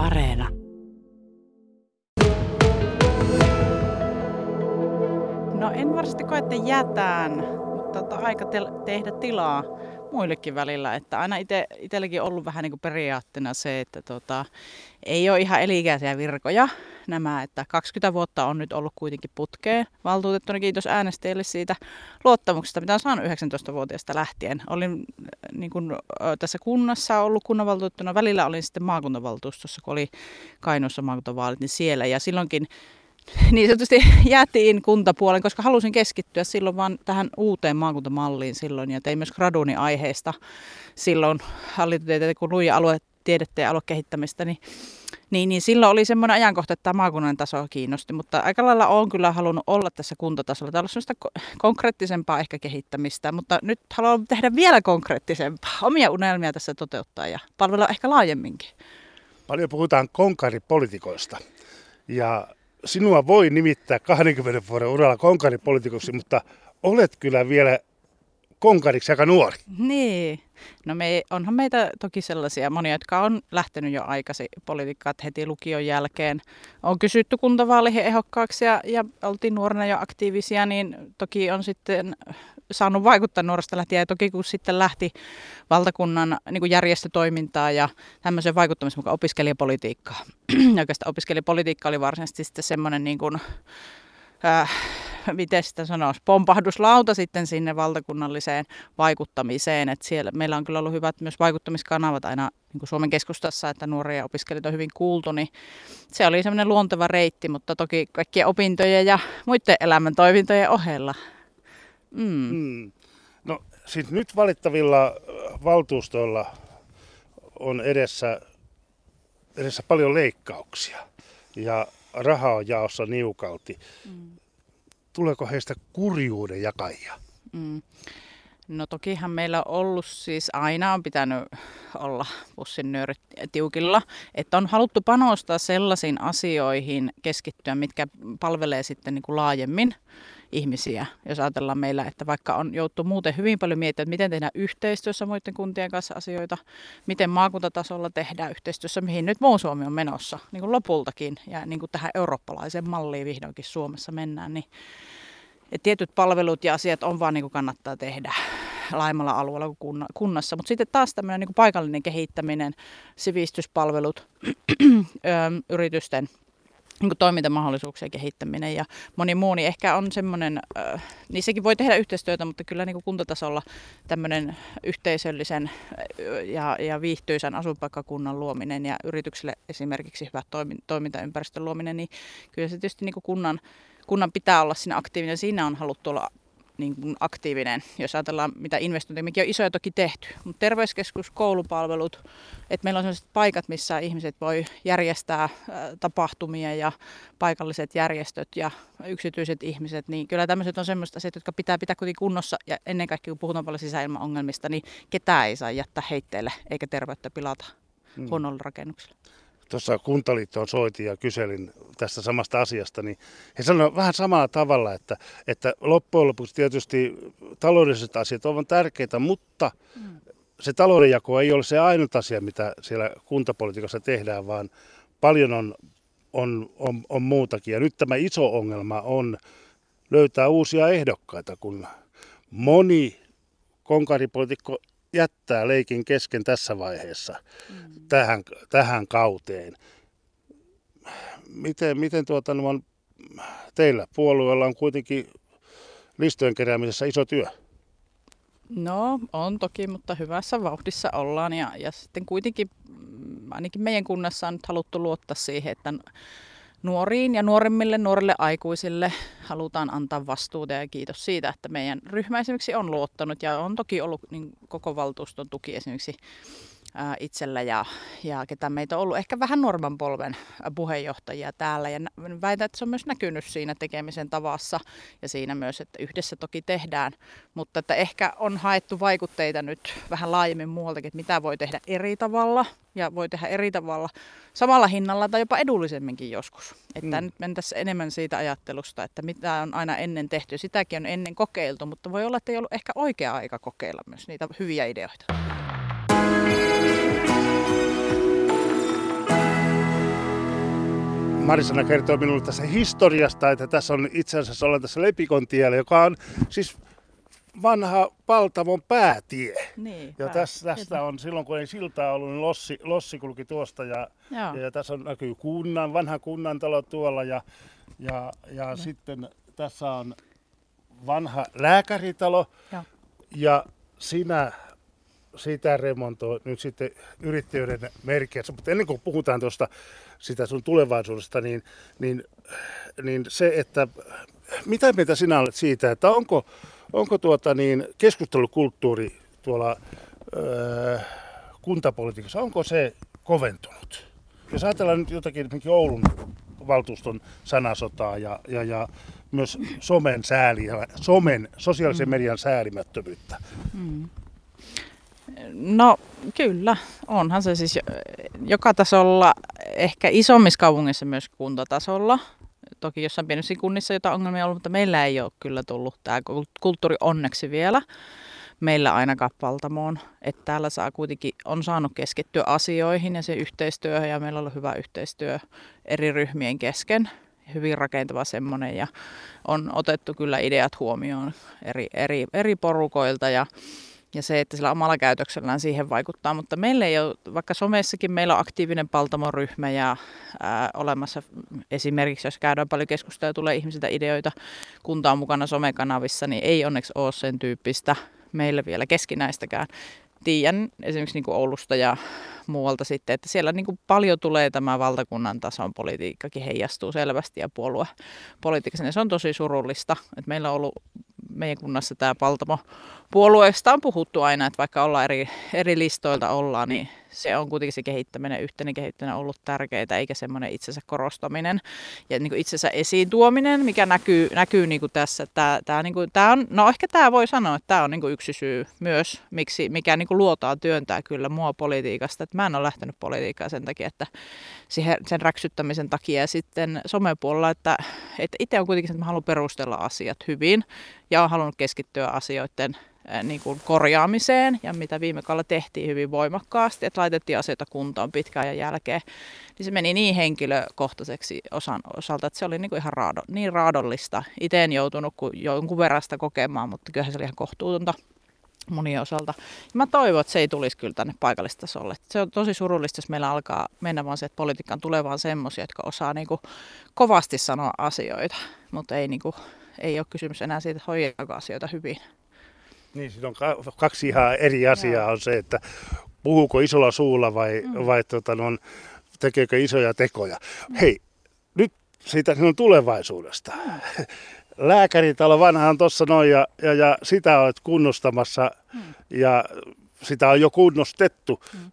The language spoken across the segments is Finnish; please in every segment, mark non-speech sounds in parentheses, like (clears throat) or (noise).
Areena. No en varsinaisesti koe, että jätään, mutta tota, aika te- tehdä tilaa muillekin välillä. Että aina itselläkin ollut vähän niin kuin periaatteena se, että tota, ei ole ihan elikäisiä virkoja nämä, että 20 vuotta on nyt ollut kuitenkin putkeen valtuutettuna. Kiitos äänestäjille siitä luottamuksesta, mitä on saanut 19-vuotiaasta lähtien. Olin äh, niin kuin, tässä kunnassa ollut kunnanvaltuutettuna, välillä olin sitten maakuntavaltuustossa, kun oli Kainuussa maakuntavaalit, niin siellä. Ja silloinkin (laughs) niin sanotusti jäätiin kuntapuolen, koska halusin keskittyä silloin vaan tähän uuteen maakuntamalliin silloin ja tein myös graduni aiheesta silloin hallintotieteitä, kun luin aluetiedettä ja aluekehittämistä, niin, niin, niin silloin oli semmoinen ajankohta, että tämä maakunnan taso kiinnosti, mutta aika lailla olen kyllä halunnut olla tässä kuntatasolla. Täällä on sellaista konkreettisempaa ehkä kehittämistä, mutta nyt haluan tehdä vielä konkreettisempaa, omia unelmia tässä toteuttaa ja palvella ehkä laajemminkin. Paljon puhutaan konkaripolitikoista ja sinua voi nimittää 20 vuoden uralla konkaripolitikoksi, mutta olet kyllä vielä konkariksi aika nuori. Niin. No me, onhan meitä toki sellaisia monia, jotka on lähtenyt jo aikaisin politiikkaat heti lukion jälkeen. On kysytty kuntavaaleihin ehokkaaksi ja, ja oltiin nuorena jo aktiivisia, niin toki on sitten saanut vaikuttaa nuoresta lähtien. Ja toki kun sitten lähti valtakunnan niin kuin järjestötoimintaa ja tämmöisen vaikuttamisen mukaan opiskelijapolitiikkaa. (clears throat) Oikeastaan opiskelijapolitiikka oli varsinaisesti sitten semmoinen niin kuin, äh, miten sitä sanoisi, pompahduslauta sitten sinne valtakunnalliseen vaikuttamiseen. Et siellä meillä on kyllä ollut hyvät myös vaikuttamiskanavat aina niin kuin Suomen keskustassa, että nuoria opiskelijoita on hyvin kuultu, niin se oli semmoinen luonteva reitti, mutta toki kaikkien opintojen ja muiden elämäntoimintojen ohella. Mm. Mm. No siis nyt valittavilla valtuustoilla on edessä, edessä paljon leikkauksia ja raha on jaossa niukalti. Mm tuleeko heistä kurjuuden jakajia? Mm. No tokihan meillä on ollut siis aina on pitänyt olla pussin nyörit tiukilla, että on haluttu panostaa sellaisiin asioihin keskittyä, mitkä palvelee sitten niin kuin laajemmin ihmisiä. Jos ajatellaan meillä, että vaikka on joutu muuten hyvin paljon miettiä, että miten tehdään yhteistyössä muiden kuntien kanssa asioita, miten maakuntatasolla tehdään yhteistyössä, mihin nyt muu Suomi on menossa, niin kuin lopultakin, ja niin kuin tähän eurooppalaiseen malliin vihdoinkin Suomessa mennään, niin että tietyt palvelut ja asiat on vaan niin kuin kannattaa tehdä laajemmalla alueella kuin kunnassa. Mutta sitten taas tämmöinen niin paikallinen kehittäminen, sivistyspalvelut, (clears throat) yritysten niin toimintamahdollisuuksien kehittäminen ja moni muu, niin ehkä on semmoinen, äh, niissäkin voi tehdä yhteistyötä, mutta kyllä niin kuin kuntatasolla tämmöinen yhteisöllisen ja, ja viihtyisän asuinpaikkakunnan luominen ja yrityksille esimerkiksi hyvä toimintaympäristön luominen, niin kyllä se tietysti niin kuin kunnan, kunnan pitää olla siinä aktiivinen. Siinä on haluttu olla niin kuin aktiivinen, jos ajatellaan mitä investointeja, mikä on isoja toki tehty. Mutta terveyskeskus, koulupalvelut, että meillä on sellaiset paikat, missä ihmiset voi järjestää tapahtumia ja paikalliset järjestöt ja yksityiset ihmiset, niin kyllä tämmöiset on semmoista asiat, jotka pitää pitää kuitenkin kunnossa ja ennen kaikkea kun puhutaan paljon sisäilmaongelmista, niin ketään ei saa jättää heitteelle eikä terveyttä pilata mm. huonolla rakennuksella tuossa kuntaliittoon soitin ja kyselin tästä samasta asiasta, niin he sanoivat vähän samalla tavalla, että, että loppujen lopuksi tietysti taloudelliset asiat ovat tärkeitä, mutta mm. se taloudenjako ei ole se ainut asia, mitä siellä kuntapolitiikassa tehdään, vaan paljon on, on, on, on muutakin. Ja nyt tämä iso ongelma on löytää uusia ehdokkaita, kun moni konkaripolitiikko jättää leikin kesken tässä vaiheessa mm. tähän, tähän kauteen. Miten, miten tuota, no, teillä puolueella on kuitenkin listojen keräämisessä iso työ? No on toki, mutta hyvässä vauhdissa ollaan ja, ja sitten kuitenkin mm, ainakin meidän kunnassa on nyt haluttu luottaa siihen, että nuoriin ja nuoremmille nuorille aikuisille halutaan antaa vastuuta ja kiitos siitä, että meidän ryhmä esimerkiksi on luottanut ja on toki ollut niin koko valtuuston tuki esimerkiksi itsellä ja, ja ketä meitä on ollut ehkä vähän nuorman polven puheenjohtajia täällä ja väitän, että se on myös näkynyt siinä tekemisen tavassa ja siinä myös, että yhdessä toki tehdään, mutta että ehkä on haettu vaikutteita nyt vähän laajemmin muualtakin, että mitä voi tehdä eri tavalla ja voi tehdä eri tavalla samalla hinnalla tai jopa edullisemminkin joskus. Että mm. nyt mentäisiin enemmän siitä ajattelusta, että mitä on aina ennen tehty. Sitäkin on ennen kokeiltu, mutta voi olla, että ei ollut ehkä oikea aika kokeilla myös niitä hyviä ideoita. Marisana kertoo minulle tässä historiasta, että tässä on itse asiassa ollaan tässä Lepikon tiellä, joka on siis vanha Paltamon päätie. Niin, ja tässä, tästä on silloin, kun ei siltaa ollut, niin Lossi, Lossi kulki tuosta ja, Joo. ja, ja tässä on, näkyy kunnan, vanha kunnantalo tuolla ja, ja, ja sitten tässä on vanha lääkäritalo Joo. ja sinä sitä remontoi nyt sitten yrittäjyyden merkeissä. Mutta ennen kuin puhutaan tuosta sitä sun tulevaisuudesta, niin, niin, niin se, että mitä mieltä sinä olet siitä, että onko, onko tuota niin keskustelukulttuuri tuolla öö, kuntapolitiikassa, onko se koventunut? Jos ajatellaan nyt jotakin Oulun valtuuston sanasotaa ja, ja, ja myös somen sääliä, somen, sosiaalisen median säälimättömyyttä. No kyllä, onhan se siis jo- joka tasolla, ehkä isommissa kaupungeissa myös kuntatasolla. Toki jossain pienissä kunnissa jotain ongelmia on ollut, mutta meillä ei ole kyllä tullut tämä kulttuuri onneksi vielä. Meillä ainakaan Paltamoon, että täällä saa kuitenkin, on saanut keskittyä asioihin ja se yhteistyöhön ja meillä on ollut hyvä yhteistyö eri ryhmien kesken, hyvin rakentava semmoinen ja on otettu kyllä ideat huomioon eri, eri, eri porukoilta ja ja se, että sillä omalla käytöksellään siihen vaikuttaa. Mutta meillä ei ole, vaikka somessakin meillä on aktiivinen paltamoryhmä ja ää, olemassa esimerkiksi, jos käydään paljon keskustelua ja tulee ihmisiltä ideoita, kunta on mukana somekanavissa, niin ei onneksi ole sen tyyppistä meillä vielä keskinäistäkään. Tiedän esimerkiksi niin kuin Oulusta ja muualta sitten, että siellä niin kuin paljon tulee tämä valtakunnan tason politiikkakin heijastuu selvästi ja puoluepolitiikassa. Ja se on tosi surullista, että meillä on ollut meidän kunnassa tämä Paltamo puolueesta on puhuttu aina, että vaikka ollaan eri, eri listoilta ollaan, niin se on kuitenkin se kehittäminen, yhteinen kehittäminen ollut tärkeää, eikä semmoinen itsensä korostaminen ja niin kuin itsensä esiin tuominen, mikä näkyy, näkyy niin kuin tässä. Tämä, tämä, niin kuin, tämä on, no ehkä tämä voi sanoa, että tämä on niin kuin yksi syy myös, miksi, mikä niin kuin luotaa työntää kyllä mua politiikasta. Että mä en ole lähtenyt politiikkaan sen takia, että siihen, sen räksyttämisen takia ja sitten somepuolella, että, että itse on kuitenkin se, että mä haluan perustella asiat hyvin ja olen halunnut keskittyä asioiden niin kuin korjaamiseen ja mitä viime kaudella tehtiin hyvin voimakkaasti, että laitettiin asioita kuntoon pitkään ajan jälkeen, niin se meni niin henkilökohtaiseksi osan osalta, että se oli niin kuin ihan raado, niin raadollista. Itse en joutunut kuin jonkun verran sitä kokemaan, mutta kyllähän se oli ihan kohtuutonta monien osalta. Ja mä toivon, että se ei tulisi kyllä tänne paikallistasolle. Se on tosi surullista, jos meillä alkaa mennä vaan se, että politiikkaan tulee vaan semmoisia, jotka osaa niin kuin kovasti sanoa asioita, mutta ei, niin kuin, ei ole kysymys enää siitä, että hoidaako asioita hyvin. Niin, siinä on ka- kaksi ihan eri asiaa. On se, että puhuuko isolla suulla vai, Mm. vai tota, no, tekeekö isoja tekoja. Hei, nyt siitä sinun tulevaisuudesta. Lääkäritalo vanha on tuossa noin ja, ja, ja sitä olet kunnostamassa Mm. ja sitä on jo kunnostettu. Mm.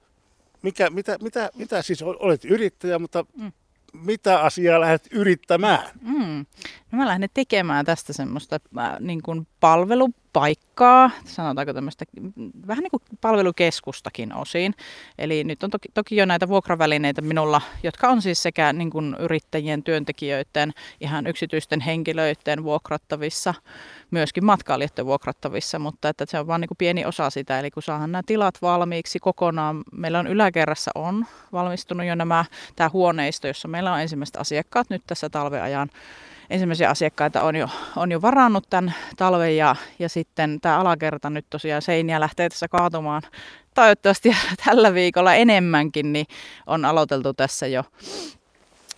Mikä, mitä, mitä, mitä siis ol- olet yrittäjä, mutta Mm. mitä asiaa lähdet yrittämään? Mm. No mä lähden tekemään tästä semmoista äh, niin kuin palvelupaikkaa, sanotaanko tämmöistä mm, vähän niin kuin palvelukeskustakin osin. Eli nyt on toki, toki jo näitä vuokravälineitä minulla, jotka on siis sekä niin kuin yrittäjien, työntekijöiden, ihan yksityisten henkilöiden vuokrattavissa, myöskin matkailijoiden vuokrattavissa, mutta että se on vain niin kuin pieni osa sitä. Eli kun saadaan nämä tilat valmiiksi kokonaan, meillä on yläkerrassa on valmistunut jo nämä, tämä huoneisto, jossa meillä on ensimmäiset asiakkaat nyt tässä talven ajan ensimmäisiä asiakkaita on jo, on jo varannut tämän talven ja, ja sitten tämä alakerta nyt tosiaan seiniä lähtee tässä kaatumaan toivottavasti (laughs) tällä viikolla enemmänkin, niin on aloiteltu tässä jo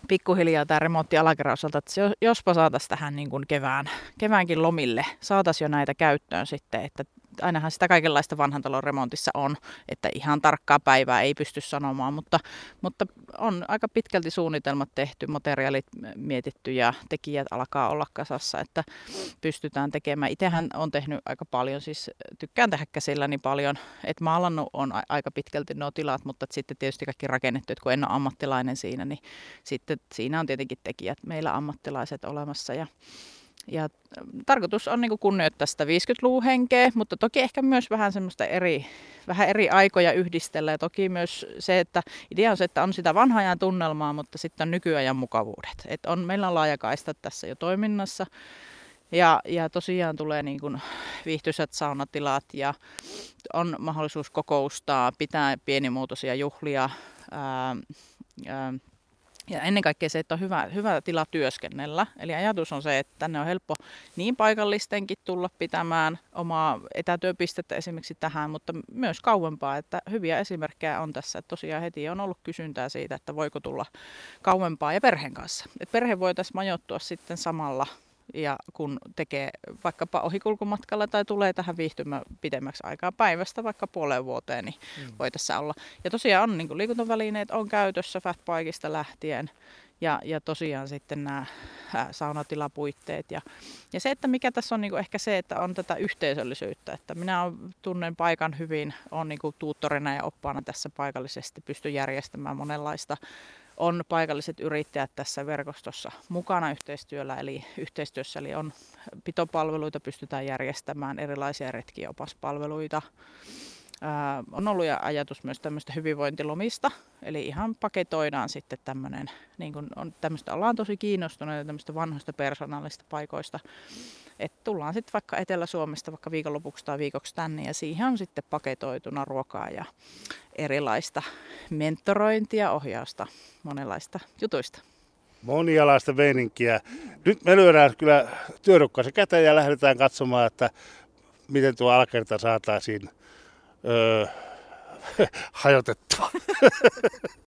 pikkuhiljaa tämä remontti alakerran osalta, että jospa saataisiin tähän niin kuin kevään, keväänkin lomille, saataisiin jo näitä käyttöön sitten, että ainahan sitä kaikenlaista vanhan talon remontissa on, että ihan tarkkaa päivää ei pysty sanomaan, mutta, mutta on aika pitkälti suunnitelmat tehty, materiaalit mietitty ja tekijät alkaa olla kasassa, että pystytään tekemään. Itsehän on tehnyt aika paljon, siis tykkään tehdä käsilläni paljon, että maalannut on aika pitkälti nuo tilat, mutta sitten tietysti kaikki rakennettu, että kun en ole ammattilainen siinä, niin sitten siinä on tietenkin tekijät, meillä ammattilaiset olemassa ja ja tarkoitus on niin kunnioittaa sitä 50-luvun henkeä, mutta toki ehkä myös vähän semmoista eri, vähän eri aikoja yhdistellä. Ja toki myös se, että idea on se, että on sitä vanhaa ajan tunnelmaa, mutta sitten on nykyajan mukavuudet. Et on, meillä on laajakaistat tässä jo toiminnassa. Ja, ja tosiaan tulee niin kuin viihtyisät saunatilat ja on mahdollisuus kokoustaa, pitää pienimuotoisia juhlia. Ää, ää, Ja ennen kaikkea se, että on hyvä, hyvä tila työskennellä. Eli ajatus on se, että tänne on helppo niin paikallistenkin tulla pitämään omaa etätyöpistettä esimerkiksi tähän, mutta myös kauempaa. Että hyviä esimerkkejä on tässä. Että tosiaan heti on ollut kysyntää siitä, että voiko tulla kauempaa ja perheen kanssa. Että perhe voitaisiin majoittua sitten samalla ja kun tekee vaikkapa ohikulkumatkalla tai tulee tähän viihtymään pidemmäksi aikaa päivästä, vaikka puoleen vuoteen, niin mm. voi tässä olla. Ja tosiaan on niin liikuntavälineet on käytössä fatbikeista lähtien ja, ja tosiaan sitten nämä saunatilapuitteet. Ja, ja se, että mikä tässä on niin ehkä se, että on tätä yhteisöllisyyttä, että minä on, tunnen paikan hyvin, on niin tuuttorina ja oppaana tässä paikallisesti, pystyn järjestämään monenlaista on paikalliset yrittäjät tässä verkostossa mukana yhteistyöllä, eli yhteistyössä, eli on pitopalveluita pystytään järjestämään, erilaisia retkiopaspalveluita. On ollut ajatus myös tämmöistä hyvinvointilomista, eli ihan paketoidaan sitten tämmöinen, niin kuin on, tämmöistä ollaan tosi kiinnostuneita tämmöistä vanhoista persoonallista paikoista, että tullaan sitten vaikka Etelä-Suomesta vaikka viikonlopuksi tai viikoksi tänne ja siihen on sitten paketoituna ruokaa ja erilaista mentorointia, ohjausta, monenlaista jutuista. Monialaista veininkiä. Nyt me lyödään kyllä työrukkasi käteen ja lähdetään katsomaan, että miten tuo alkerta saataisiin öö, (laughs) hajotettua. (laughs)